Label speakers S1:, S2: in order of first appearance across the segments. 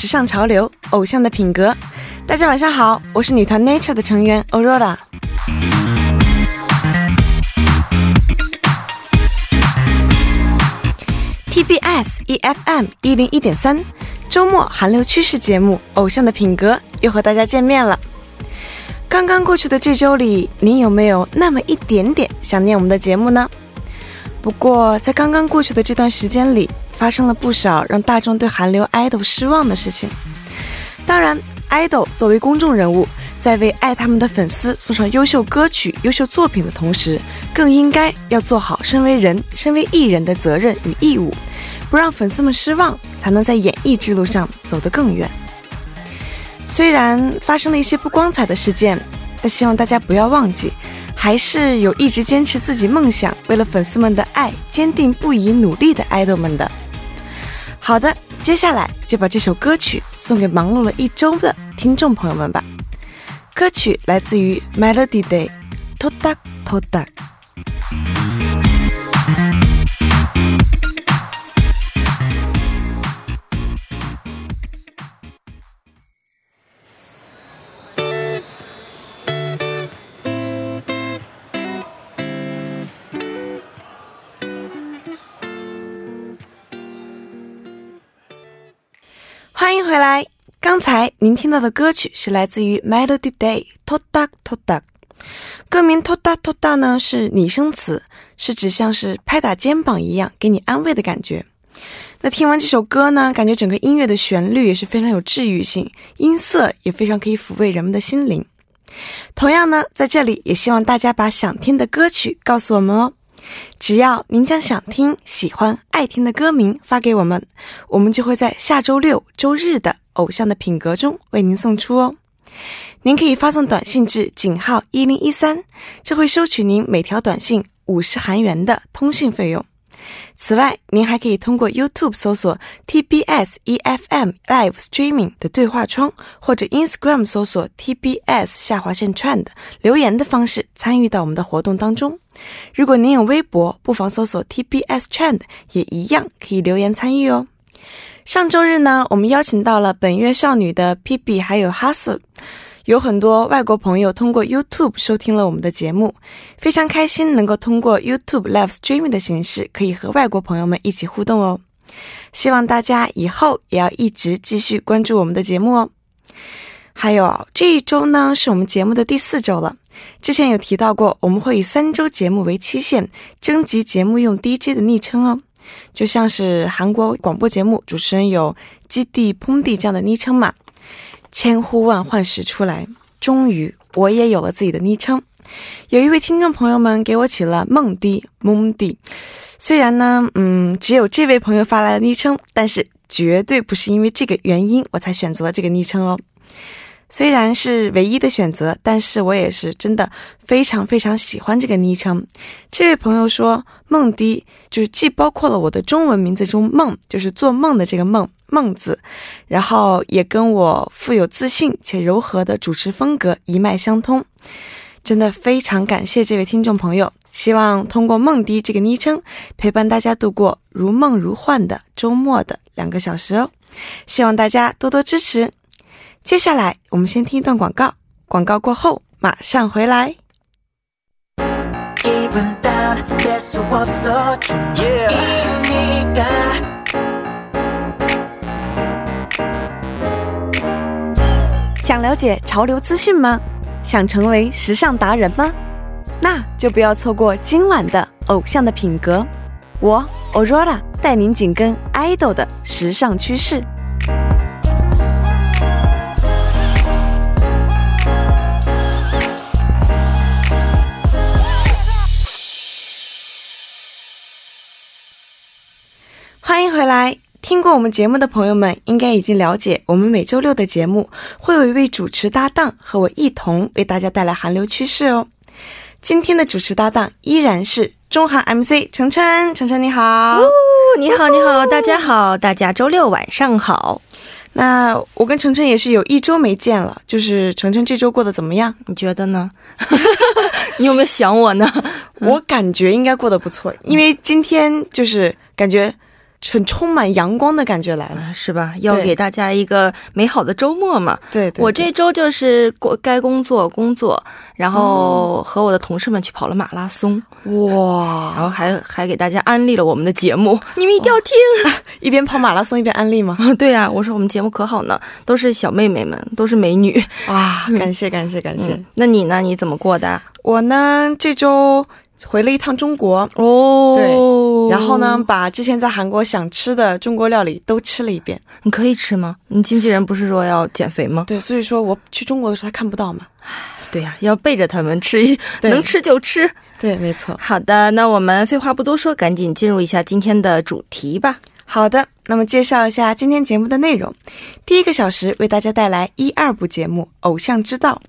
S1: 时尚潮流，偶像的品格。大家晚上好，我是女团 Nature 的成员 Aurora。TBS EFM 一零一点三，周末韩流趋势节目《偶像的品格》又和大家见面了。刚刚过去的这周里，您有没有那么一点点想念我们的节目呢？不过，在刚刚过去的这段时间里，发生了不少让大众对韩流 idol 失望的事情。当然，idol 作为公众人物，在为爱他们的粉丝送上优秀歌曲、优秀作品的同时，更应该要做好身为人、身为艺人的责任与义务，不让粉丝们失望，才能在演艺之路上走得更远。虽然发生了一些不光彩的事件，但希望大家不要忘记。还是有一直坚持自己梦想，为了粉丝们的爱坚定不移努力的爱豆们的。好的，接下来就把这首歌曲送给忙碌了一周的听众朋友们吧。歌曲来自于 Melody Day，Toda Toda 欢迎回来。刚才您听到的歌曲是来自于 Melody Day《Toda Toda》，歌名 Toda Toda 呢是拟声词，是指像是拍打肩膀一样给你安慰的感觉。那听完这首歌呢，感觉整个音乐的旋律也是非常有治愈性，音色也非常可以抚慰人们的心灵。同样呢，在这里也希望大家把想听的歌曲告诉我们哦。只要您将想听、喜欢、爱听的歌名发给我们，我们就会在下周六、周日的《偶像的品格》中为您送出哦。您可以发送短信至井号一零一三，这会收取您每条短信五十韩元的通讯费用。此外，您还可以通过 YouTube 搜索 TBS EFM Live Streaming 的对话窗，或者 Instagram 搜索 TBS 下划线 Trend 留言的方式参与到我们的活动当中。如果您有微博，不妨搜索 TBS Trend，也一样可以留言参与哦。上周日呢，我们邀请到了本月少女的 Pipi 还有 Hustle。有很多外国朋友通过 YouTube 收听了我们的节目，非常开心能够通过 YouTube Live Streaming 的形式，可以和外国朋友们一起互动哦。希望大家以后也要一直继续关注我们的节目哦。还有这一周呢，是我们节目的第四周了。之前有提到过，我们会以三周节目为期限征集节目用 DJ 的昵称哦，就像是韩国广播节目主持人有基地、퐁디这样的昵称嘛。千呼万唤始出来，终于我也有了自己的昵称。有一位听众朋友们给我起了梦迪、梦迪。虽然呢，嗯，只有这位朋友发来了昵称，但是绝对不是因为这个原因我才选择了这个昵称哦。虽然是唯一的选择，但是我也是真的非常非常喜欢这个昵称。这位朋友说，梦迪就是既包括了我的中文名字中“梦”就是做梦的这个“梦”梦字，然后也跟我富有自信且柔和的主持风格一脉相通。真的非常感谢这位听众朋友，希望通过梦迪这个昵称陪伴大家度过如梦如幻的周末的两个小时哦。希望大家多多支持。接下来，我们先听一段广告。广告过后，马上回来。想了解潮流资讯吗？想成为时尚达人吗？那就不要错过今晚的《偶像的品格》，我 Aurora 带您紧跟 idol 的时尚趋势。欢迎回来！听过我们节目的朋友们，应该已经了解，我们每周六的节目会有一位主持搭档和我一同为大家带来韩流趋势哦。今天的主持搭档依然是中韩 MC 程琛，程琛你好，
S2: 你好你好，大家好，大家周六晚上好。
S1: 那我跟程程也是有一周没见了，就是程程这周过得怎么样？
S2: 你觉得呢？你有没有想我呢？
S1: 我感觉应该过得不错，因为今天就是感觉。很充满阳光的感觉来了。
S2: 啊是吧？要给大家一个美好的周末嘛。
S1: 对对
S2: 我这周就是过该工作工作，然后和我的同事们去跑了马拉松，
S1: 哇然，
S2: 后还还给大家安利了我们的节目，你们一定要听。
S1: 一边跑马拉松一边安利吗？
S2: 对呀、我说我们节目可好呢，都是小妹妹们，都是美女。
S1: 哇，感谢感谢感谢。
S2: 嗯，那你呢？你怎么过的？
S1: 我呢这周回了一趟中国，
S2: 哦，
S1: 对然后呢，把之前在韩国想吃的中国料理都吃了一遍。
S2: 你可以吃吗？你经纪人不是说要减肥吗？
S1: 对，所以说我去中国的时候他看不到嘛。
S2: 对呀、要背着他们吃一，能吃就吃。
S1: 对，没错。
S2: 好的，那我们废话不多说，赶紧进入一下今天的主题吧。
S1: 好的，那么介绍一下今天节目的内容。第一个小时为大家带来一二部节目《偶像之道》，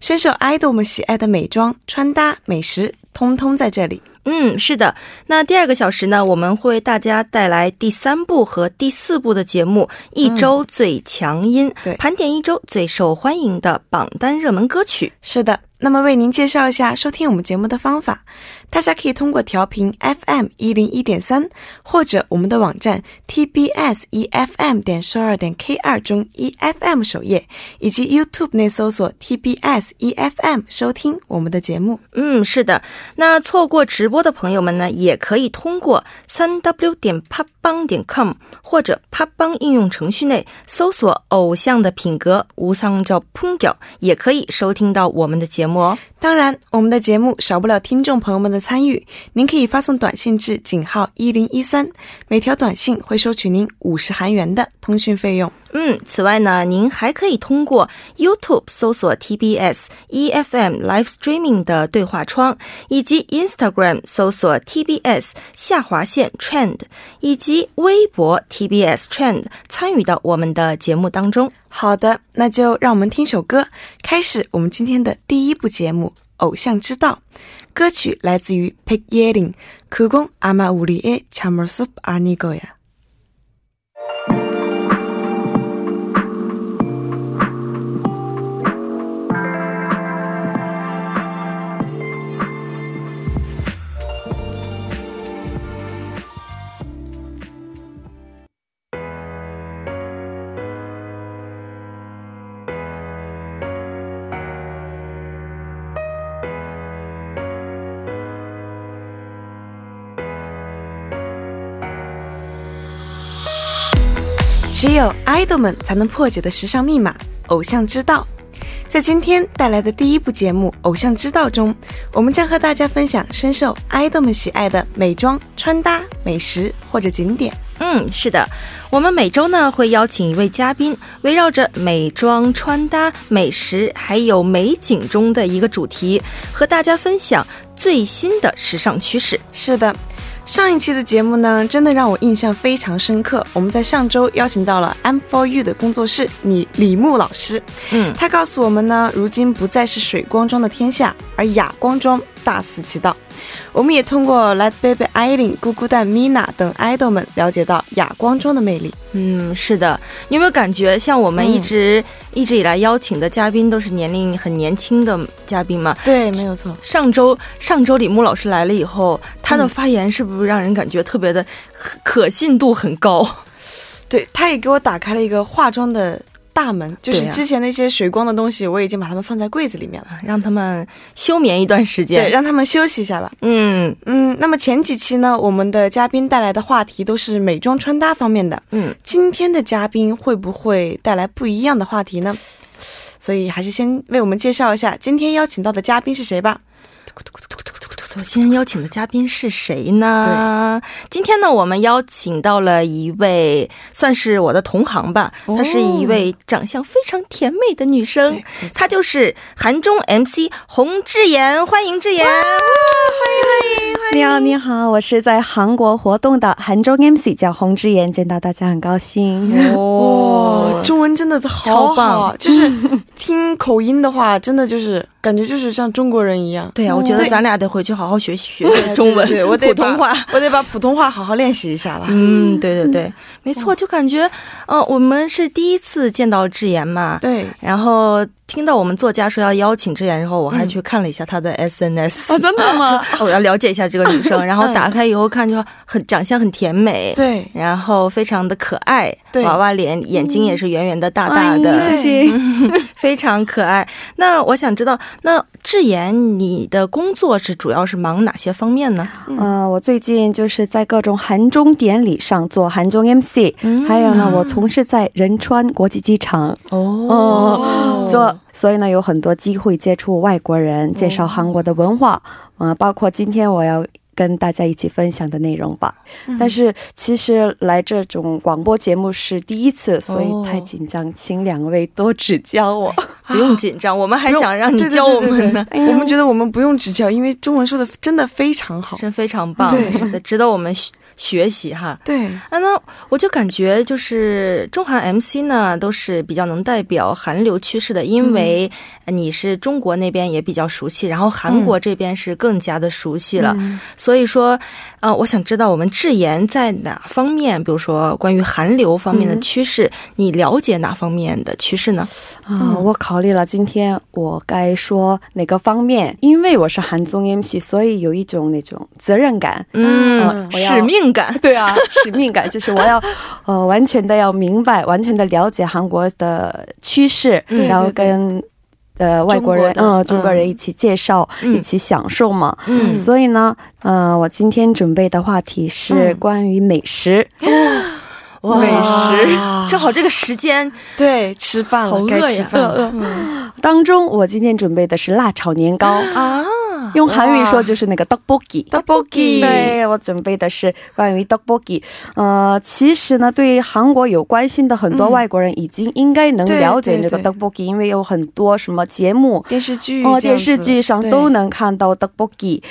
S1: 深受 idol 们喜爱的美妆、穿搭、美食，通通在这里。
S2: 嗯，是的。那第二个小时呢，我们会为大家带来第三部和第四部的节目《一周最强音》
S1: 对
S2: 盘点一周最受欢迎的榜单热门歌曲。
S1: 是的，那么为您介绍一下收听我们节目的方法。大家可以通过调频 FM 一零一点三，或者我们的网站 TBS EFM 点十二点 K 二中 EFM 首页，以及 YouTube 内搜索 TBS EFM 收听我们的节目。
S2: 嗯，是的。那错过直播的朋友们呢，也可以通过三 w 点 pub 邦点 com 或者啪邦应用程序内搜索“偶像的品格”无桑照烹调，也可以收听到我们的节目哦。
S1: 当然，我们的节目少不了听众朋友们的参与。您可以发送短信至井号一零一三，每条短信会收取您五十韩元的通讯费用。
S2: 嗯，此外呢，您还可以通过 YouTube 搜索 TBS EFM Live Streaming 的对话窗，以及 Instagram 搜索 TBS 下划线 Trend，以及微博 TBS Trend 参与到我们的节目当中。
S1: 好的，那就让我们听首歌，开始我们今天的第一部节目《偶像之道》。歌曲来自于 Pick Yeling，그건아마우리의참모습아니거야。 只有 idol 们才能破解的时尚密码——偶像之道。在今天带来的第一部节目《偶像之道》中，我们将和大家分享深受 idol 们喜爱的美妆、穿搭、美食或者景点。
S2: 嗯，是的，我们每周呢会邀请一位嘉宾，围绕着美妆、穿搭、美食还有美景中的一个主题，和大家分享最新的时尚趋势。
S1: 是的，上一期的节目呢，真的让我印象非常深刻。我们在上周邀请到了 I'm for You 的工作室李李牧老师，
S2: 嗯，
S1: 他告诉我们呢，如今不再是水光妆的天下，而哑光妆大肆其道。我们也通过 Let Baby Eileen、咕咕蛋 Mina 等 idol 们了解到哑光妆的魅力。
S2: 嗯，是的，你有没有感觉像我们
S1: 嗯
S2: 一直、一直以来邀请的嘉宾都是年龄很年轻的嘉宾嘛？
S1: 对，没有错。
S2: 上周上周李牧老师来了以后，他的
S1: 嗯
S2: 发言是不是让人感觉特别的可信度很高？
S1: 对，他也给我打开了一个化妆的大门，就是之前那些水光的东西，我已经把它们放在柜子里面了。
S2: 让他们休眠一段时间对，
S1: 让他们休息一下吧。
S2: 嗯
S1: 嗯，那么前几期呢，我们的嘉宾带来的话题都是美妆穿搭方面的。
S2: 嗯，
S1: 今天的嘉宾会不会带来不一样的话题呢？所以还是先为我们介绍一下今天邀请到的嘉宾是谁吧。
S2: 首先邀请的嘉宾是谁呢？今天呢，我们邀请到了一位算是我的同行吧，
S1: 哦
S2: 她是一位长相非常甜美的女生她就是韩中 MC 洪智妍，欢迎智妍。
S3: 你好，你好，我是在韩国活动的韩中 MC，叫洪之言，见到大家很高兴。
S1: 哇、中文真的好
S2: 超
S1: 好，
S2: 棒
S1: 就是 听口音的话，真的就是感觉就是像中国人一样。
S2: 对呀、我觉得咱俩得回去好好学习学中文，
S1: 对对我得
S2: 普通话。
S1: 我得把普通话好好练习一下了。
S2: 嗯，对对对，没错，就感觉，呃，我们是第一次见到智妍嘛，
S1: 对，
S2: 然后听到我们作家说要邀请智妍之后，我还去看了一下她的 SNS，、
S3: 哦，真的吗？
S2: 哦 我要了解一下这个女生，然后打开以后看就很长相很甜美，
S1: 对，
S2: 然后非常的可爱，
S1: 对。
S2: 娃娃脸，眼睛也是圆圆的、大大的，
S3: 哎谢谢。
S2: 非常可爱。那我想知道，那智妍，你的工作是主要是忙哪些方面呢？
S3: 呃，我最近就是在各种韩中典礼上做韩中 MC，、
S2: 嗯。
S3: 还有呢，我从事在仁川国际机场。
S2: 哦。
S3: 做，所以呢，有很多机会接触外国人，介绍韩国的文化，嗯、包括今天我要。跟大家一起分享的内容吧，但是其实来这种广播节目是第一次，所以太紧张，请两位多指教我。
S2: 不用紧张，我们还想让你教我
S1: 对对
S2: 们呢。
S3: 哎
S1: 我们觉得我们不用指教，因为中文说的真的非常好。
S2: 真非常棒，是的，值得我们学学习哈。
S1: 对，
S2: 啊，那我就感觉就是中韩 MC 呢，都是比较能代表韩流趋势的，因为你是中国那边也比较熟悉，然后韩国这边是更加的熟悉了。所以说，呃，我想知道我们智妍在哪方面，比如说关于韩流方面的趋势，你了解哪方面的趋势呢？
S3: 啊、我考虑了今天我该说哪个方面，因为我是韩综 MC，所以有一种那种责任感。
S2: 嗯，使命感。
S3: 对啊，使命感就是我要，呃，完全的要明白，完全的了解韩国的趋势，
S2: 嗯
S3: 然后
S1: 对对
S3: 跟呃外国人，嗯，中国人一起介绍，
S2: 嗯。
S3: 一起享受嘛。
S2: 嗯。
S3: 所以呢，呃，我今天准备的话题是
S1: 嗯。
S3: 关于美食。
S2: 哇。
S3: 美食。
S2: 正好这个时间
S1: 对，吃饭了，
S2: 好饿
S1: 该吃
S2: 呀
S1: 饭了。
S3: 当中，我今天准备的是辣炒年糕，
S2: 啊，
S3: 用韩语说就是那个。Tteokbokki 对我准备的是关于 tteokbokki，呃，其实呢，对韩国有关心的很多
S1: 嗯
S3: 外国人已经应该能了解这个
S1: 对对
S3: tteokbokki，因为有很多什么节目
S1: 电视剧
S3: 电视剧上都能看到。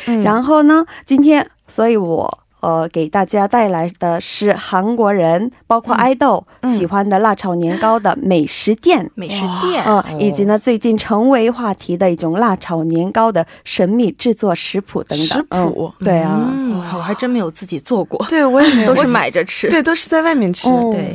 S1: 嗯
S3: 然后呢，今天，所以我。呃，给大家带来的是韩国人，包括爱豆、
S1: 嗯
S3: 喜欢的辣炒年糕的美食店，
S2: 美食店，
S3: 嗯、
S2: 哦
S3: 以及呢最近成为话题的一种辣炒年糕的神秘制作食谱等等。
S1: 食谱
S3: 嗯对啊，
S2: 嗯，我还真没有自己做过，
S1: 对我也没有，
S2: 都是买着吃。
S1: 对，都是在外面吃。
S3: 哦
S2: 对，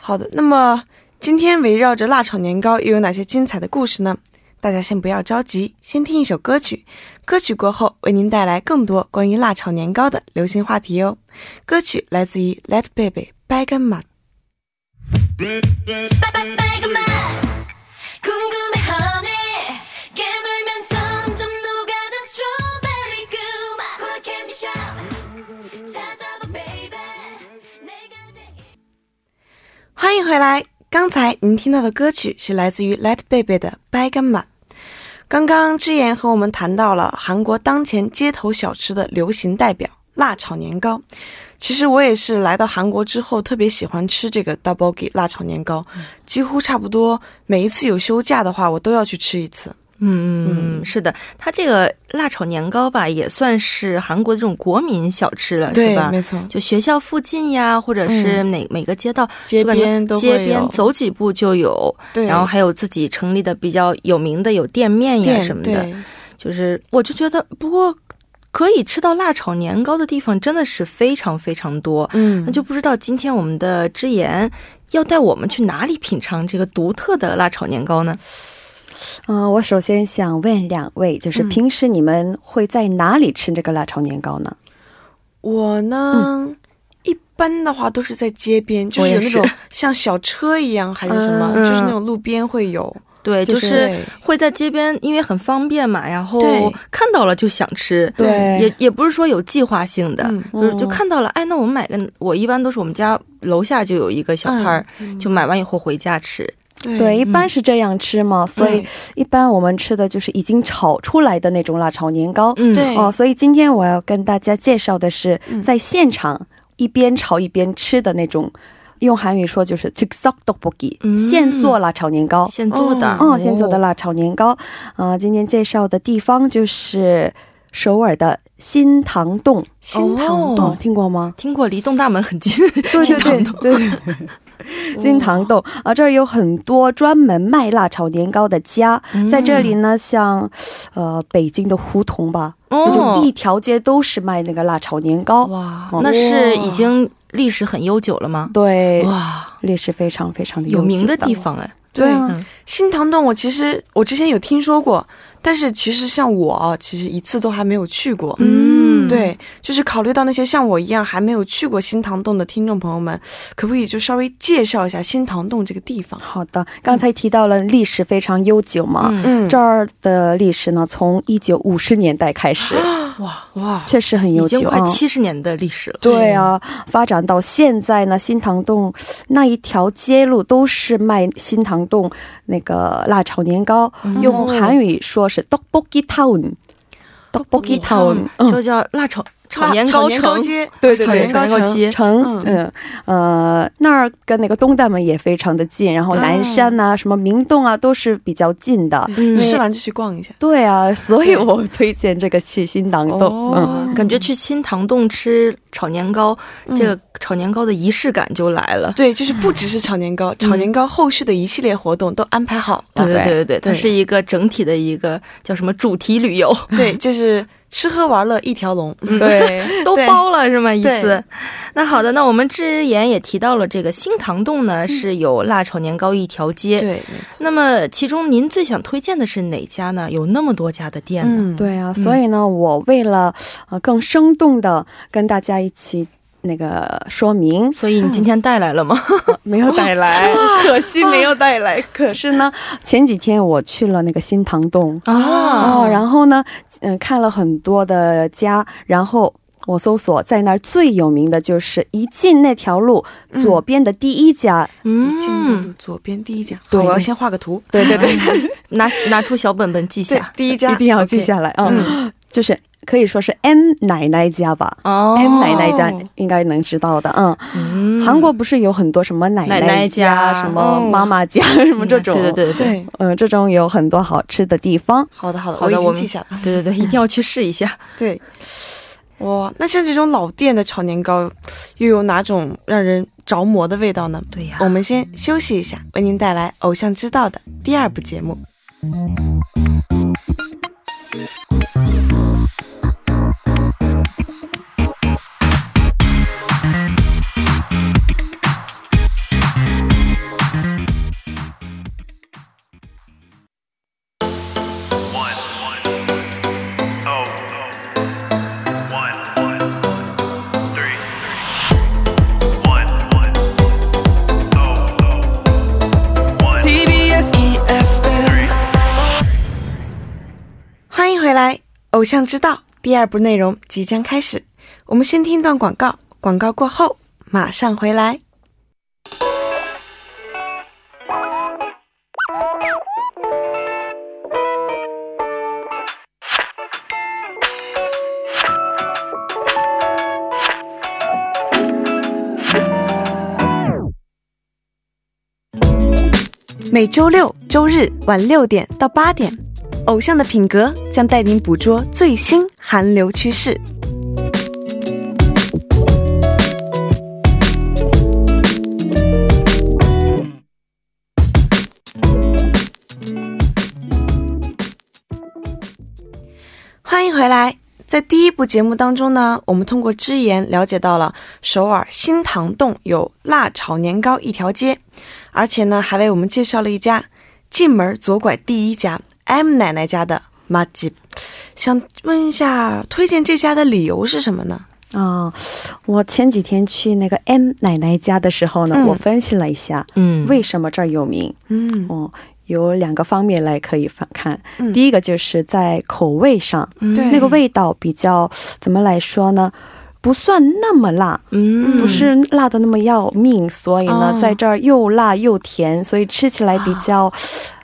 S1: 好的，那么今天围绕着辣炒年糕又有哪些精彩的故事呢？大家先不要着急，先听一首歌曲。歌曲过后为您带来更多关于辣炒年糕的流行话题哦。歌曲来自于 let baby
S4: begger。
S1: 欢迎回来，刚才您听到的歌曲是来自于 let baby 的 begger。刚刚之言和我们谈到了韩国当前街头小吃的流行代表辣炒年糕。其实我也是来到韩国之后特别喜欢吃这个 d o u b l e g i 辣炒年糕，几乎差不多每一次有休假的话，我都要去吃一次。
S2: 嗯嗯嗯，是的，它这个辣炒年糕吧，也算是韩国的这种国民小吃了，是
S1: 对，
S2: 吧？
S1: 没错，
S2: 就学校附近呀，或者是哪、每个街道
S1: 街边都
S2: 街边走几步就有，
S1: 对，
S2: 然后还有自己成立的比较有名的有店面呀什么的，就是我就觉得，不过可以吃到辣炒年糕的地方真的是非常非常多。
S1: 嗯，
S2: 那就不知道今天我们的之言要带我们去哪里品尝这个独特的辣炒年糕呢？
S3: 嗯、我首先想问两位，就是
S1: 嗯
S3: 平时你们会在哪里吃这个辣炒年糕呢？
S1: 我呢，一般的话都是在街边，就
S2: 是
S1: 是有那种 像小车一样，还是什么，
S2: 嗯
S1: 就是那种路边会有。
S2: 对，
S3: 就
S2: 就是会在街边，因为很方便嘛，然后看到了就想吃。
S3: 对
S2: 也也不是说有计划性的，
S1: 嗯
S2: 就是就看到了，哎，那我们买个，我一般都是我们家楼下就有一个小摊儿，就买完以后回家吃。
S1: 对，
S3: 一般是这样吃嘛。所以一般我们吃的就是已经炒出来的那种辣炒年糕。
S2: 嗯，
S1: 对
S3: 哦。所以今天我要跟大家介绍的是在现场一边炒一边吃的那种，用韩语说就是 TikTok 奥普
S2: 给
S3: 现做辣炒年糕。
S2: 现做的
S3: 啊，现做的辣炒年糕。啊，今天介绍的地方就是首尔的新堂洞。
S1: 新堂洞
S3: 听过吗？
S2: 听过。离洞大门很近，
S3: 对对对。对。新塘洞啊，这儿有很多专门卖辣炒年糕的家，
S2: 嗯
S3: 在这里呢，像呃北京的胡同吧，
S2: 哦
S3: 就一条街都是卖那个辣炒年糕。
S2: 哇，
S3: 哦
S2: 那是已经历史很悠久了吗？
S3: 对，
S2: 哇，
S3: 历史非常非常的
S2: 有名的地。方哎，
S3: 对啊，
S2: 嗯
S1: 新塘洞，我其实我之前有听说过，但是其实像我啊，其实一次都还没有去过。
S2: 嗯，
S1: 对，就是考虑到那些像我一样还没有去过新塘洞的听众朋友们，可不可以就稍微介绍一下新塘洞这个地方？
S3: 好的，刚才提到了历史非常悠久嘛，
S2: 嗯，
S1: 嗯，
S3: 这儿的历史呢，从一九五十年代开始，
S2: 哇，
S1: 哇，
S3: 确实很悠久
S2: 已经快。七十年的历史了。
S3: 对啊，发展到现在呢，新塘洞那一条街路都是卖新塘洞那个辣炒年糕，
S2: 嗯
S3: 用韩语说是 “tteokbokki town”，tteokbokki town，嗯
S2: 就叫辣炒糕
S1: 年糕
S2: 城，
S1: 街，
S3: 对对对
S2: 炒年糕
S1: 炒年
S2: 街。
S3: 城，
S1: 嗯
S3: 嗯呃，那儿跟那个东大门也非常的近，然后南山呐、什么明洞啊，都是比较近的。
S2: 嗯
S1: 吃完就去逛一下。
S3: 对啊，所以我推荐这个去新塘洞。嗯，
S1: 哦，
S2: 感觉去新塘洞吃炒年糕，这个炒年糕的仪式感就来了。
S1: 对，就是不只是炒年糕，炒年糕后续的一系列活动都安排好
S2: 对
S1: 了。
S2: 对对对对，它是一个整体的一个叫什么主题旅游，
S1: 对，就是吃喝玩乐一条龙。
S3: 对，
S2: 都包了是吗？一
S1: 对
S2: 次。那好的，那我们之言也提到了这个新塘洞呢，是有辣炒年糕一条街。
S1: 对，没错。
S2: 那么其中您最想推荐的是哪家呢？有那么多家的店呢？
S1: 嗯，
S3: 对啊，所以呢，我为了呃更生动的跟大家一起那个说明，
S2: 所以你今天带来了吗？
S3: 没有带来，可惜没有带来。可是呢，前几天我去了那个新塘洞
S2: 啊
S3: 哦，然后呢，嗯、看了很多的家，然后。我搜索在那儿最有名的就是一进那条路左边的第一家，
S2: 嗯，
S1: 进路左边第一家，好，
S3: 对。
S1: 我要先画个图。
S3: 对对对，
S2: 拿拿出小本本记下。，
S1: 第一家
S3: 一定要记下来啊、嗯。就是可以说是 M 奶奶家吧、
S2: 哦
S3: m 奶奶家应该能知道的，嗯。
S2: 嗯
S3: 韩国不是有很多什么奶
S2: 奶奶
S3: 家、
S2: 家
S3: 什么
S1: 哦
S3: 妈妈家、什么这种，
S2: 对对对
S3: 嗯，这种有很多好吃的地方。
S1: 好的好的，
S2: 好的，
S1: 我已经记下了。
S2: 对对对，一定要去试一下。
S1: 对，哇，那像这种老店的炒年糕，又有哪种让人着魔的味道呢？
S2: 对呀
S1: 我们先休息一下，为您带来《偶像知道》的第二部节目。欢偶像之道》第二部内容即将开始，我们先听一段广告，广告过后马上回来。每周六、周日晚六点到八点，偶像的品格将带您捕捉最新韩流趋势。欢迎回来。在第一部节目当中呢，我们通过只言了解到了首尔新塘洞有辣炒年糕一条街，而且呢还为我们介绍了一家进门左拐第一家 M 奶奶家的麻吉。想问一下，推荐这家的理由是什么呢？
S3: 啊、我前几天去那个 M 奶奶家的时候呢，
S1: 嗯
S3: 我分析了一下
S2: 嗯
S3: 为什么这儿有名。
S1: 嗯
S3: 哦，有两个方面来可以反看。
S1: 嗯
S3: 第一个就是在口味上，
S1: 对
S3: 那个味道比较怎么来说呢？不算那么辣，
S2: 嗯，
S3: 不是辣的那么要命，所以呢，
S1: 哦
S3: 在这儿又辣又甜，所以吃起来比较，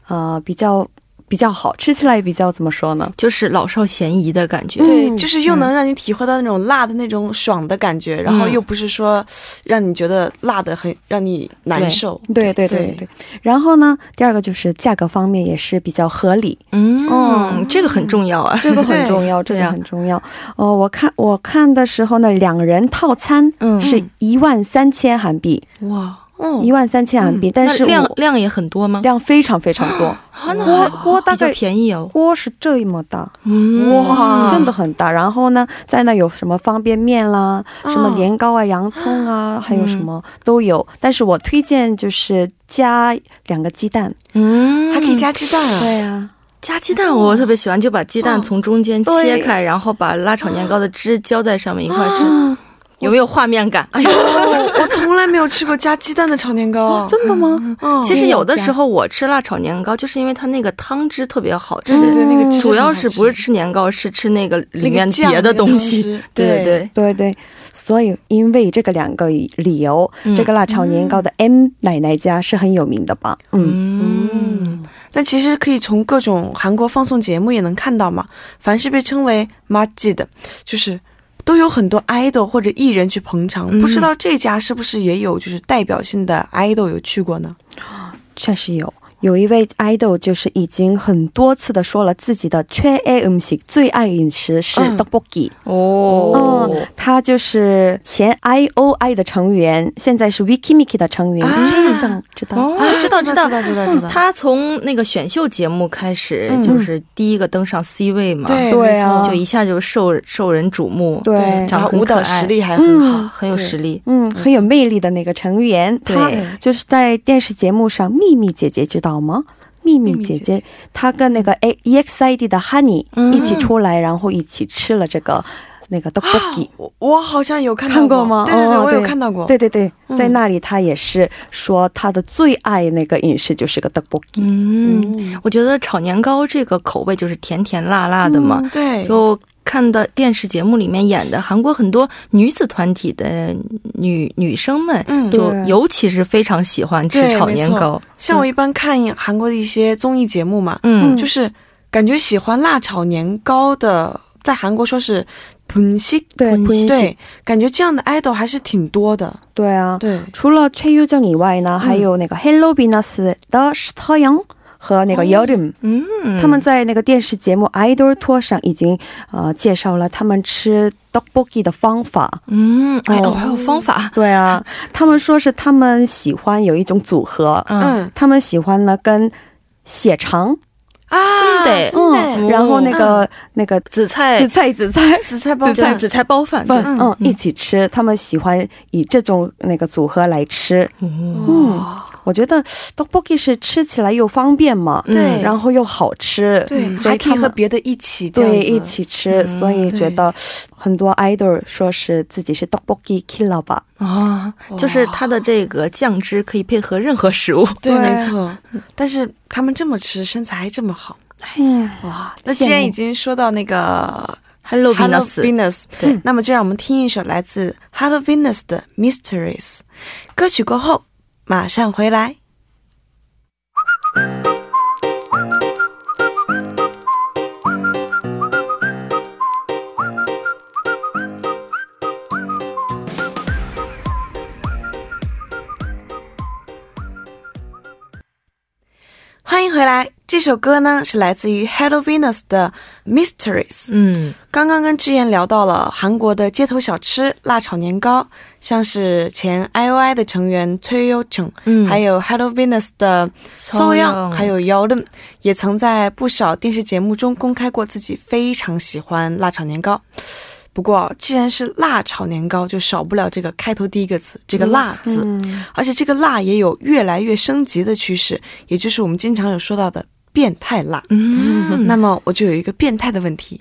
S3: 呃，比较比较好，吃起来比较怎么说呢？
S2: 就是老少咸宜的感觉。
S1: 对，
S3: 嗯
S1: 就是又能让你体会到那种辣的那种爽的感觉，然后又不是说让你觉得辣的很让你难受。
S3: 对对对
S1: 对
S3: 对。然后呢，第二个就是价格方面也是比较合理，
S2: 嗯，
S3: 哦
S2: 这个很重要啊。
S3: 这个很重要，这个很重要。哦，我看我看的时候呢，两人套餐
S2: 嗯
S3: 是一万三千韩币。
S2: 哇，
S1: 哦
S3: 一万三千韩币，但是
S2: 量量也很多吗？
S3: 量非常非常多，锅锅大概
S2: 便宜哦。
S3: 锅是这么大，
S2: 嗯，
S1: 哇
S3: 真的很大。然后呢，在那有什么方便面啦，
S1: 哦
S3: 什么年糕啊、洋葱啊，还有什么都有。但是我推荐就是加两个鸡蛋。
S2: 嗯，
S1: 还可以加鸡蛋啊！
S3: 对啊，
S2: 加鸡蛋，我特别喜欢，就把鸡蛋从中间切
S3: 对。
S2: 开，然后把辣炒年糕的汁浇在上面一块吃，
S3: 嗯
S2: 有没有画面感？哎呦，
S1: 哦我从来没有吃过加鸡蛋的炒年糕，
S3: 真的吗？
S1: 嗯
S2: 其实有的时候我吃辣炒年糕，就是因为它那个汤汁特别好吃。
S1: 对对对，那个汁
S2: 主要是不是吃年糕，是吃那个里面
S1: 酱
S2: 别的东西。
S1: 那个汤汁
S2: 对 对，
S3: 对对，所以因为这个两个理由，
S2: 嗯
S3: 这个辣炒年糕的 M 奶奶家是很有名的吧？嗯，
S2: 嗯，
S1: 那其实可以从各种韩国放送节目也能看到嘛，凡是被称为마지的，就是都有很多 idol 或者艺人去捧场。
S2: 嗯
S1: 不知道这家是不是也有就是代表性的 idol 有去过呢？
S3: 确实有。有一位 idol 就是已经很多次的说了自己的最爱饮食，最爱饮食是 doggy
S2: 哦，
S3: 他就是前 i o i 的成员，现在是 vicky micky 的成员。知道。
S2: 知道
S1: 知道知道知道。
S2: 他从那个选秀节目开始，就是第一个登上 C 位嘛，
S1: 对
S3: 啊，
S2: 就一下就受受人瞩目，
S3: 对，
S1: 然后舞蹈实力还很好，
S2: 很有实力，
S3: 嗯，很有魅力的那个成员，他就是在电视节目上秘密姐姐知道。吗？秘密姐
S1: 姐，
S3: 她跟那个 E X I D 的 Honey 一起出来，然后一起吃了这个那个 Double。
S1: 我我好像有看到
S3: 过吗？
S1: 对对对，我有看到过。
S3: 对对对，在那里她也是说她的最爱那个饮食就是个 Double。
S2: 嗯，我觉得炒年糕这个口味就是甜甜辣辣的嘛。
S1: 对，
S2: 就。看的电视节目里面演的韩国很多女子团体的女女生们，
S1: 嗯
S2: 就尤其是非常喜欢吃炒年糕。
S1: 像我一般看韩国的一些综艺节目嘛，
S2: 嗯。
S1: 就是感觉喜欢辣炒年糕的，在韩国说是
S3: 对
S1: 对，感觉这样的 idol 还是挺多的。
S3: 对啊，
S1: 对，
S3: 除了崔优正以外呢，还有那个 Hello Venus 的石涛阳和那个 Yodim，、
S2: 嗯，
S3: 他们在那个电视节目《Idol Tour》上已经呃介绍了他们吃 d o g b o g i 的方法，
S2: 嗯，哦，还有方法，
S3: 对啊，他们说是他们喜欢有一种组合，
S2: 嗯，
S3: 他们喜欢呢跟血肠。
S1: 啊，
S2: 对，嗯，
S3: 然后那个、那个
S2: 紫菜，
S3: 紫菜，紫菜，
S1: 紫菜包，
S2: 紫菜，紫菜包饭，
S3: 嗯，一起吃，他们喜欢以这种那个组合来吃，
S2: 嗯。
S3: 嗯。我觉得 dogpoki 是吃起来又方便嘛，
S1: 对，
S3: 然后又好吃，
S1: 对，还可以和别的一起，
S3: 对，一起吃，所以觉得很多 idol 说是自己是 dogpoki killer 吧。
S2: 哦，就是它的这个酱汁可以配合任何食物，
S1: 对，没错。但是他们这么吃，身材还这么好。
S3: 嗯，
S1: 哇！那既然已经说到那个
S2: hello Venus，对，
S1: 那么就让我们听一首来自 hello Venus 的 mysteries 歌曲过后。马上回来。欢迎回来，这首歌呢是来自于 Hello Venus 的 Mysteries。
S2: 嗯
S1: 刚刚跟志妍聊到了韩国的街头小吃辣炒年糕，像是前 I.O.I 的成员崔优成，
S2: 嗯，
S1: 还有 Hello Venus 的 So Young，还有 Yeon，也曾在不少电视节目中公开过自己非常喜欢辣炒年糕。不过，既然是辣炒年糕，就少不了这个开头第一个字，这个“辣”字。
S3: 嗯
S1: 而且这个辣也有越来越升级的趋势，也就是我们经常有说到的变态辣。
S2: 嗯，
S1: 那么我就有一个变态的问题，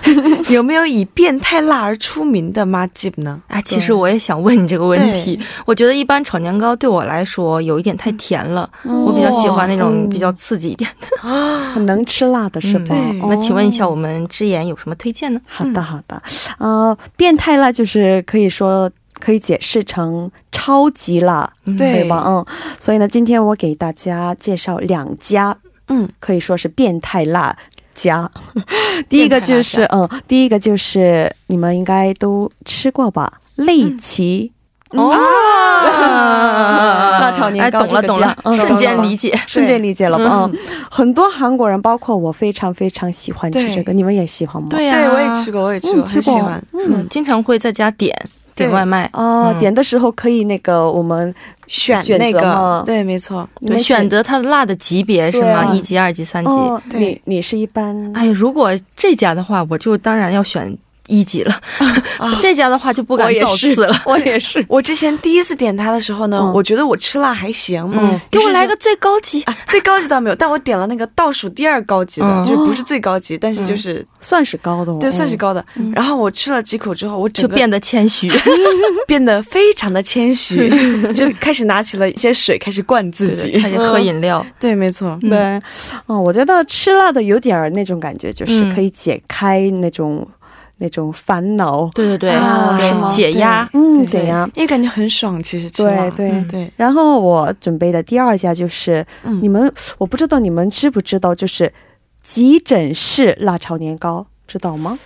S1: 有没有以变态辣而出名的 j i 呢？
S2: 啊，其实我也想问你这个问题。我觉得一般炒年糕对我来说有一点太甜了，我比较喜欢那种比较刺激一点的。
S3: 很能吃辣的是吧？
S1: 嗯对
S3: 哦
S2: 那请问一下，我们之言有什么推荐呢？
S3: 好的，好的，呃，变态辣就是可以说可以解释成超级辣，
S1: 对
S3: 对吧？嗯，所以呢，今天我给大家介绍两家，
S1: 嗯，
S3: 可以说是变态辣家。第一个就是，嗯，第一个就是你们应该都吃过吧，类奇。
S2: 哦，
S3: 辣炒年糕
S2: 哎，懂了
S3: 这个
S2: 懂了瞬间理解。
S3: 瞬间理解了吧？
S1: 嗯
S3: 嗯，很多韩国人，包括我，非常非常喜欢吃这个。你们也喜欢吗？
S2: 对呀、
S1: 对我也吃过，我也吃过，
S3: 嗯吃过
S1: 很喜欢。
S2: 嗯，经常会在家点。点外卖。
S3: 哦，
S2: 嗯
S3: 点的时候可以那个我们
S1: 选
S3: 选
S1: 那个，对，没错。
S3: 你们，
S2: 选择它的辣的级别是吗？
S3: 啊
S2: 一级、二级、三级。
S3: 哦，
S1: 对
S3: 你你是一般
S2: 哎，如果这家的话，我就当然要选一级了。这家的话就不敢造次了。
S3: 我也是。
S1: 我之前第一次点它的时候呢，
S3: 嗯
S1: 我觉得我吃辣还行，
S2: 嗯，给我来个最高级。
S1: 啊，最高级倒没有，但我点了那个倒数第二高级的，
S2: 嗯
S1: 就是不是最高级，但是就是、
S3: 算是高的哦，
S1: 对算是高的。
S2: 嗯
S1: 然后我吃了几口之后，我整个
S2: 就变得谦虚
S1: 变得非常的谦虚，就开始拿起了一些水开始灌自己。
S2: 开始喝饮料。
S1: 对，没错。
S3: 对，嗯，我觉得吃辣的有点儿那种感觉，就是
S2: 嗯
S3: 可以解开那种、那种烦恼，
S2: 对对对，
S1: 啊
S2: 对
S3: 是吗
S2: 解压。
S3: 嗯，解压。
S1: 因为感觉很爽，其实吃
S3: 对对、
S2: 嗯
S1: 对，
S3: 然后我准备的第二家就是、
S1: 嗯
S3: 你们，我不知道你们知不知道，就是急诊室辣炒年糕，知道吗？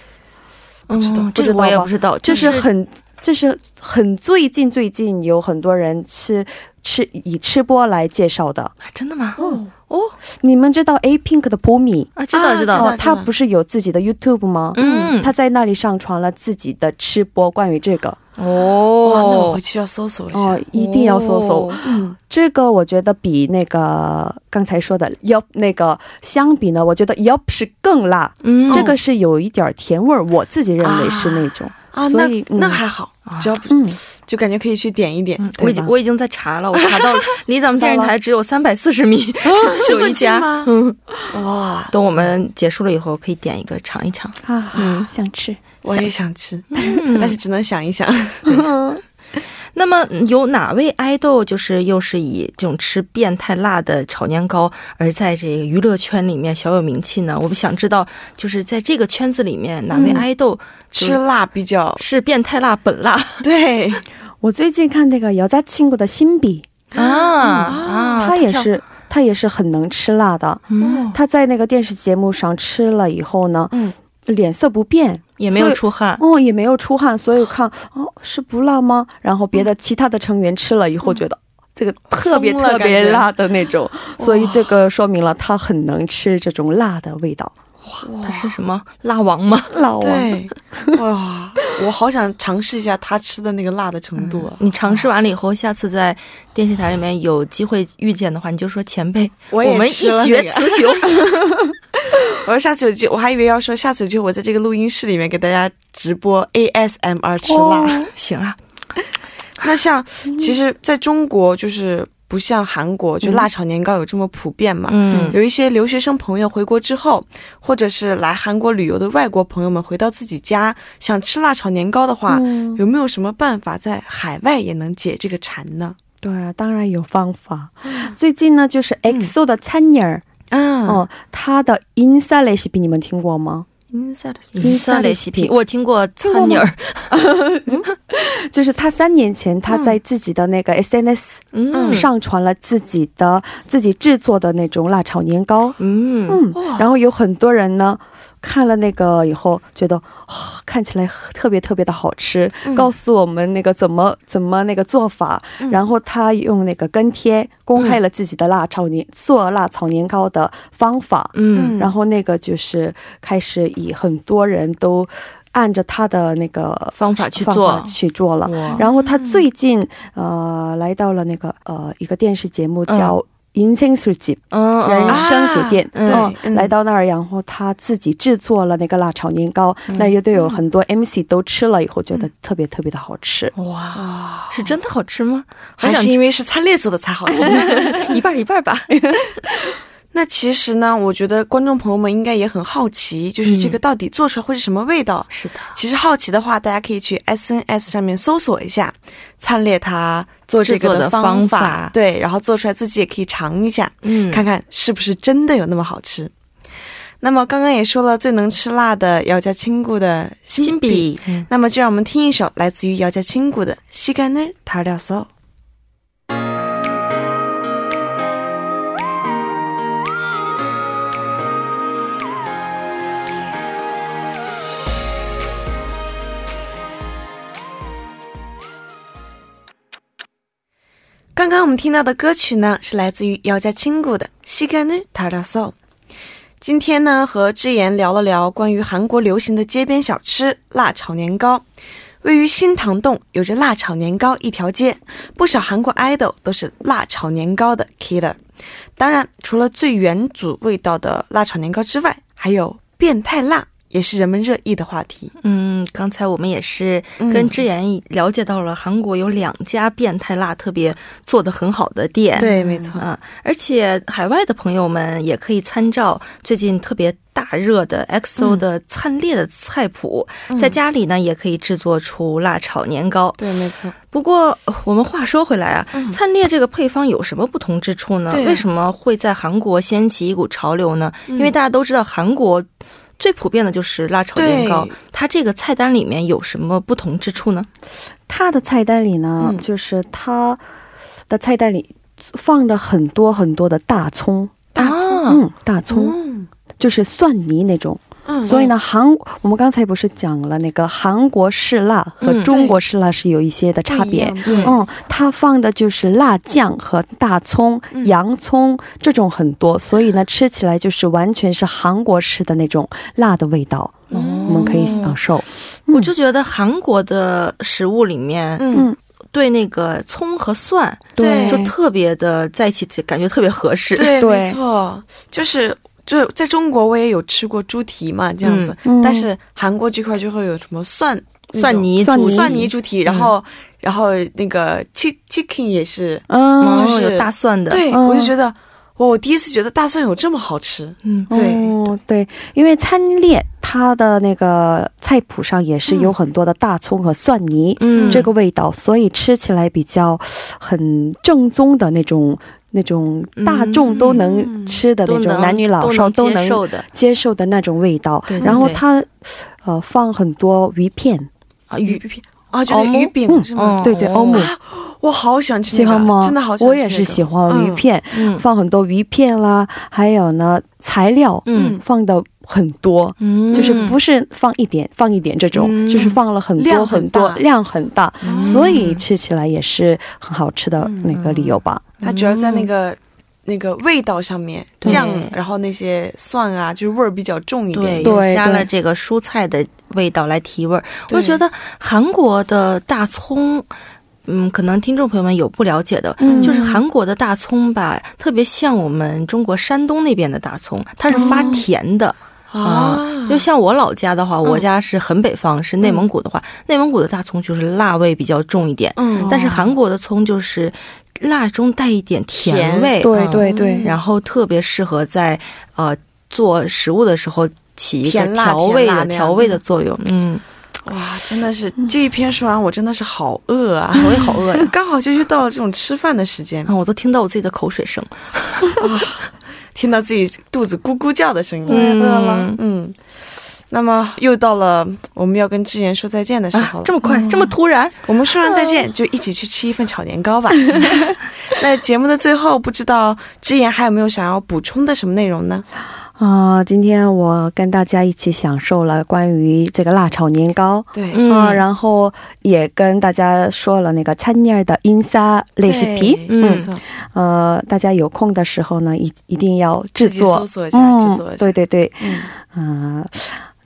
S2: 嗯
S1: 知道
S2: 这个我也
S3: 不
S2: 不知道，
S3: 就是很，就是很最近最近有很多人吃吃以吃播来介绍的。
S2: 啊真的吗？
S1: 哦，
S2: 哦？
S3: 你们知道 A Pink 的波米？
S2: 啊，知道知道。
S3: 他不是有自己的 YouTube 吗？
S2: 嗯，
S3: 他在那里上传了自己的吃播，关于这个。
S1: 哇，那我
S2: 哦
S1: 回去要搜索一下。
S3: 哦，一定要搜搜。
S2: 哦。
S1: 嗯，
S3: 这个我觉得比那个刚才说的 Yup 那个相比呢，我觉得 Yup 是更辣，
S2: 嗯，
S3: 这个是有一点甜味儿，我自己认为是那种。
S1: 啊，那
S3: 所以嗯。
S1: 那还好，只要
S3: 嗯，
S1: 就感觉可以去点一点。
S2: 嗯我已经我已经在查了，我查到了，离咱们电视台只有三百四十米，只有一家。嗯，
S1: 哇，
S2: 等我们结束了以后，可以点一个尝一尝。
S3: 啊，嗯，想吃。
S1: 我也想吃，
S2: 嗯
S1: 但是只能想一想。
S2: 那么嗯有哪位爱豆就是又是以这种吃变态辣的炒年糕而在这个娱乐圈里面小有名气呢？我们想知道，就是在这个圈子里面哪位
S1: 嗯
S2: 爱豆
S1: 吃辣比较
S2: 是变态辣本辣？
S1: 对，
S3: 我最近看那个姚家亲过的新笔，
S2: 啊啊
S3: 他也是他也是很能吃辣的。
S2: 嗯，
S3: 他在那个电视节目上吃了以后呢，
S1: 嗯，
S3: 脸色不变，
S2: 也没有出汗。
S3: 哦，也没有出汗，所以我看 哦是不辣吗？然后别的其他的成员吃了以后觉得。这个特别特别辣的那种，所以这个说明了他很能吃这种辣的味道。
S2: 哇他是什么辣王吗？
S3: 辣王，
S1: 对，哇，我好想尝试一下他吃的那个辣的程度啊！
S2: 你尝试完了以后，下次在电视台里面有机会遇见的话，你就说前辈，
S1: 我也
S2: 们一决雌雄。
S1: 我说下次有机，我还以为要说下次有机会我在这个录音室里面给大家直播 ASMR 吃辣。
S3: 哦
S2: 行啊，
S1: 那像其实在中国就是不像韩国，就辣炒年糕有这么普遍嘛。
S2: 嗯
S1: 有一些留学生朋友回国之后，或者是来韩国旅游的外国朋友们回到自己家，想吃辣炒年糕的话，
S3: 嗯，
S1: 有没有什么办法在海外也能解这个馋呢？
S3: 对啊，当然有方法。最近呢，就是 EXO 的餐饮儿，
S1: 嗯，
S3: 哦，他的 Insa recipe 你们听过吗
S1: ？inside
S2: recipe，我听过餐妮儿，
S3: 就是他三年前他在自己的那个 SNS
S2: 嗯。
S3: 上传了自己的、自己制作的那种辣炒年糕，
S2: 嗯。
S3: 嗯，然后有很多人呢看了那个以后觉得。哦看起来特别特别的好吃，
S1: 嗯。
S3: 告诉我们那个怎么怎么那个做法，
S1: 嗯。
S3: 然后他用那个跟帖公开了自己的辣炒年、做辣炒年糕的方法，
S2: 嗯。
S3: 然后那个就是开始以很多人都按着他的那个
S2: 方法去做
S3: 法去做了。然后他最近、呃来到了那个呃一个电视节目
S2: 嗯。
S3: 叫《인생술집》
S2: 嗯
S3: 人
S2: 嗯
S3: 生酒店，
S2: 嗯
S3: 哦
S1: 对嗯
S3: 来到那儿，然后他自己制作了那个辣炒年糕，
S2: 嗯
S3: 那也都有很多 MC 都吃了以后觉得特别特别的好吃。
S2: 哇，是真的好吃吗？好
S1: 还
S2: 想
S1: 是因为是餐列做的才好吃。
S2: 一半儿一半儿吧。
S1: 那其实呢，我觉得观众朋友们应该也很好奇，就是这个到底做出来会是什么味道？
S2: 是的，
S1: 其实好奇的话，大家可以去 SNS 上面搜索一下灿烈他 做这个
S2: 制作的
S1: 方
S2: 方法
S1: 对，然后做出来自己也可以尝一下，
S2: 嗯
S1: 看看是不是真的有那么好吃。那么刚刚也说了，最能吃辣的姚家亲故的
S2: 新
S1: 比，
S2: 比，嗯
S1: 那么就让我们听一首来自于姚家亲故的《시간을달려서》。 刚刚我们听到的歌曲呢，是来自于姚家亲故的《시간을달려서》。今天呢，和智妍聊了聊关于韩国流行的街边小吃辣炒年糕。 位于新塘洞，有着辣炒年糕一条街，不少韩国 idol 都是辣炒年糕的 killer。当然，除了最原祖味道的辣炒年糕之外，还有变态辣， 也是人们热议的话题。
S2: 嗯，刚才我们也是跟智妍了解到了韩国有两家变态辣特别做的很好的店。
S1: 对，没错。
S2: 啊，而且海外的朋友们也可以参照最近特别大热的 XO 的灿烈的菜谱，
S1: 嗯
S2: 在家里呢也可以制作出辣炒年糕。
S1: 对，没错。
S2: 不过呃我们话说回来啊，
S1: 嗯
S2: 灿烈这个配方有什么不同之处呢？为什么会在韩国掀起一股潮流呢？
S1: 嗯
S2: 因为大家都知道韩国。最普遍的就是辣炒年糕，它这个菜单里面有什么不同之处呢？
S3: 它的菜单里呢，
S1: 嗯。
S3: 就是它的菜单里放了很多很多的大葱，
S1: 大葱，
S2: 啊。
S3: 嗯，大葱、
S1: 嗯。
S3: 就是蒜泥那种。
S1: 嗯，
S3: 所以呢，韩我们刚才不是讲了那个韩国式辣和
S2: 嗯
S3: 中国式辣是有一些的差别。嗯，它放的就是辣酱和大葱、
S1: 嗯
S3: 洋葱这种很多，所以呢，吃起来就是完全是韩国式的那种辣的味道，
S1: 哦
S3: 我们可以享受。
S2: 我就觉得韩国的食物里面，
S1: 嗯，
S2: 对那个葱和蒜，
S1: 对
S2: 就特别的在一起，感觉特别合适。
S1: 对，
S3: 对
S1: 没错，就是。就在中国，我也有吃过猪蹄嘛，这样子。
S3: 嗯。嗯。
S1: 但是韩国这块就会有什么蒜
S2: 蒜泥
S3: 蒜泥
S2: 猪蹄。
S1: 蒜泥猪蹄，然后、然后那个 chi chicken 也是，
S3: 嗯，
S2: 哦。
S1: 就是
S2: 有大蒜的，
S1: 对、
S3: 嗯
S1: 我就觉得，哇，我第一次觉得大蒜有这么好吃。
S2: 嗯，
S1: 对。
S3: 哦，对，因为餐列它的那个菜谱上也是有很多的大葱和蒜泥、
S2: 嗯。
S3: 这个味道，所以吃起来比较很正宗的那种那种大众都能吃的那种，男女老少都
S2: 都能接受的。
S3: 那种味道。
S2: 对对对
S3: 然后它呃放很多鱼片，
S2: 啊，鱼
S1: 鱼片啊，就是鱼饼、是吗？
S2: 嗯
S3: 对对，
S2: 哦。
S3: 欧姆。
S1: 我好喜欢吃那个，
S3: 喜欢吗？
S1: 真的好喜欢
S3: 我也是喜欢鱼片，
S2: 嗯。
S3: 放很多鱼片啦，还有呢材料，
S2: 嗯。
S3: 放的很多。
S2: 嗯，
S3: 就是不是放一点放一点这种，
S2: 嗯。
S3: 就是放了很多
S1: 量很
S3: 很多
S1: 大
S3: 量很大，
S1: 嗯。
S3: 所以吃起来也是很好吃的那个理由吧。
S1: 它主要在那个、那个味道上面，酱，然后那些蒜啊，就是味儿比较重一点。
S2: 对
S3: 对
S2: 加了这个蔬菜的味道来提味儿。我
S1: 对
S2: 觉得韩国的大葱。嗯，可能听众朋友们有不了解的，
S3: 嗯
S2: 就是韩国的大葱吧，特别像我们中国山东那边的大葱，它是发甜的。
S1: 啊，
S2: 就像我老家的话，我
S1: 嗯
S2: 家是很北方，是内蒙古的话，内蒙古的大葱就是辣味比较重一点，
S1: 嗯
S2: 但是韩国的葱就是辣中带一点甜味，
S3: 对
S2: 嗯
S3: 对对，
S2: 然后特别适合在呃做食物的时候起一个调味调味的作用。嗯，
S1: 哇，真的是这一篇说完，我真的是好饿啊！
S2: 我也好饿呀，
S1: 刚好就又到了这种吃饭的时间，
S2: 啊，我都听到我自己的口水声。
S1: 听到自己肚子咕咕叫的声音，
S2: 嗯
S1: 饿了。嗯，那么又到了我们要跟智妍说再见的时候了。
S2: 啊这么快，这么突然，
S1: 我们说完再见，就一起去吃一份炒年糕吧。那节目的最后，不知道智妍还有没有想要补充的什么内容呢？
S3: 啊、今天我跟大家一起享受了关于这个辣炒年糕。
S1: 对，
S2: 嗯
S3: 啊、然后也跟大家说了那个餐叶的 insa 类似皮，
S1: 嗯，
S3: 呃，大家有空的时候呢，一一定要制作，
S1: 搜索一下，
S3: 嗯
S1: 制作一下。
S3: 对对对，
S1: 嗯，
S3: 啊、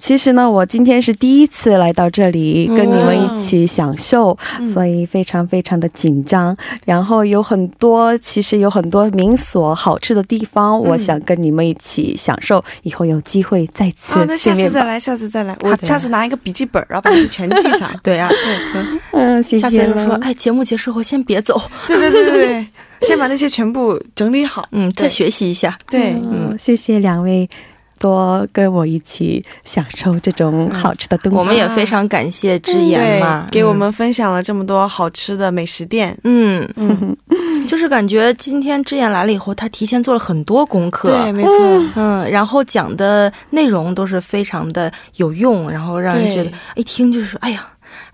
S3: 其实呢，我今天是第一次来到这里跟你们一起享受，
S1: 嗯
S3: 所以非常非常的紧张。然后有很多，其实有很多民所好吃的地方，我想跟你们一起享受。以后有机会再次
S1: 哦，那下。次再来，下次再来，我下次拿一个笔记本，然后把这些全记上。
S2: 对啊，
S1: 对，
S3: 嗯，谢
S2: 下次说，哎，节目结束后先别走，
S1: 对对对对对，先把那些全部整理好。
S2: 嗯，再学习一下。
S1: 对，
S3: 嗯，谢谢两位多跟我一起享受这种好吃的东西。
S2: 我们也非常感谢之言
S1: 对
S2: 嘛，，
S1: 给我们分享了这么多好吃的美食店。
S2: 嗯，
S1: 嗯，
S2: 嗯，就是感觉今天之言来了以后，他提前做了很多功课，
S1: 对，没错。
S2: 嗯，然后讲的内容都是非常的有用，然后让人觉得一听就是说，哎呀，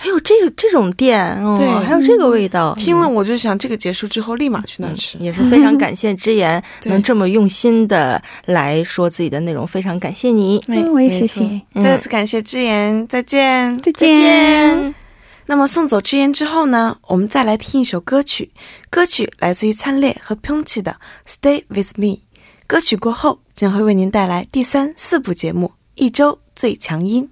S2: 还有这个这种店，哦
S1: 对
S2: 还有这个味道，
S1: 听了我就想，这个结束之后立马去那儿吃。
S2: 也是非常感谢之言 能这么用心的来说自己的内容，非常感谢你，
S3: 我也
S1: 没错
S3: 谢谢
S2: 嗯
S1: 再次感谢之言，再见。
S3: 再
S2: 再见。
S1: 那么送走之言之后呢，我们再来听一首歌曲，歌曲来自于灿烈和 Pyeongchi 的《Stay with Me》。歌曲过后将会为您带来第三、四部节目《一周最强音》。